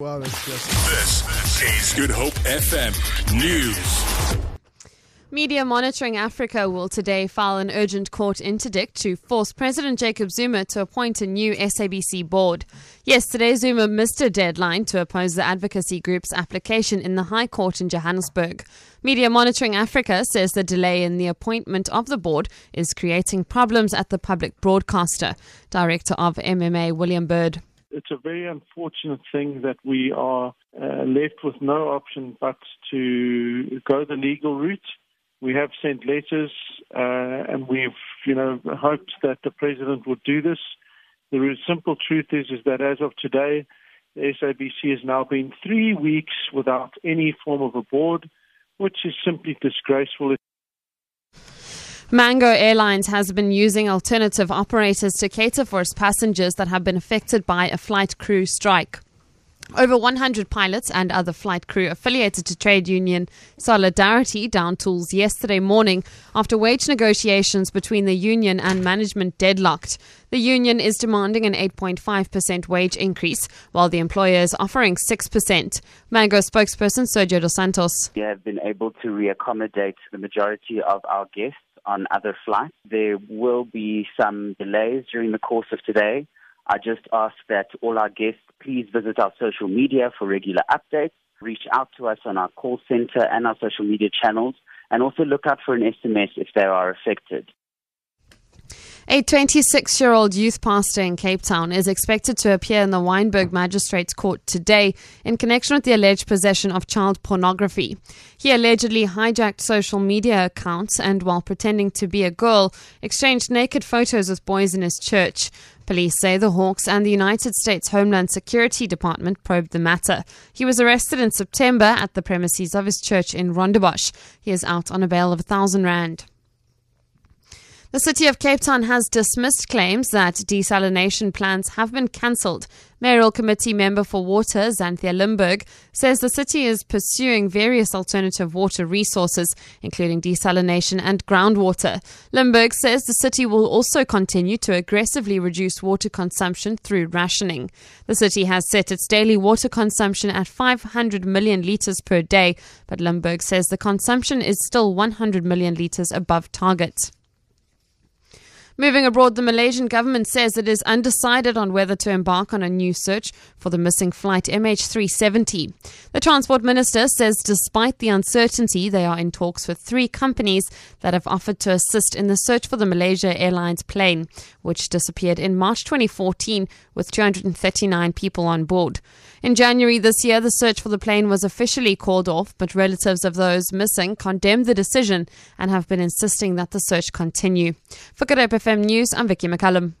Wow, that's just. This is Good Hope FM News. Media Monitoring Africa will today file an urgent court interdict to force President Jacob Zuma to appoint a new SABC board. Yesterday, Zuma missed a deadline to oppose the advocacy group's application in the High Court in Johannesburg. Media Monitoring Africa says the delay in the appointment of the board is creating problems at the public broadcaster. Director of MMA, William Bird it's a very unfortunate thing that we are uh, left with no option but to go the legal route. We have sent letters, uh, and we've, you know, hoped that the president would do this. The simple truth is, is that as of today, the SABC has now been three weeks without any form of a board, which is simply disgraceful. Mango Airlines has been using alternative operators to cater for its passengers that have been affected by a flight crew strike. Over 100 pilots and other flight crew affiliated to trade union Solidarity down tools yesterday morning after wage negotiations between the union and management deadlocked. The union is demanding an 8.5% wage increase, while the employer is offering 6%. Mango spokesperson Sergio Dos Santos. We have been able to reaccommodate the majority of our guests on other flights. There will be some delays during the course of today. I just ask that all our guests please visit our social media for regular updates, reach out to us on our call center and our social media channels, and also look out for an SMS if they are affected. A 26 year old youth pastor in Cape Town is expected to appear in the Wynberg Magistrates Court today in connection with the alleged possession of child pornography. He allegedly hijacked social media accounts and, while pretending to be a girl, exchanged naked photos with boys in his church. Police say the Hawks and the United States Homeland Security Department probed the matter. He was arrested in September at the premises of his church in Rondebosch. He is out on a bail of a thousand rand. The city of Cape Town has dismissed claims that desalination plans have been cancelled. Mayoral Committee member for water, Xanthea Limberg, says the city is pursuing various alternative water resources, including desalination and groundwater. Limberg says the city will also continue to aggressively reduce water consumption through rationing. The city has set its daily water consumption at 500 million litres per day, but Limberg says the consumption is still 100 million litres above target. Moving abroad, the Malaysian government says it is undecided on whether to embark on a new search for the missing flight MH370. The transport minister says despite the uncertainty, they are in talks with three companies that have offered to assist in the search for the Malaysia Airlines plane, which disappeared in March 2014 with 239 people on board. In January this year, the search for the plane was officially called off, but relatives of those missing condemned the decision and have been insisting that the search continue. For Hope FM News, I'm Vicky McCallum.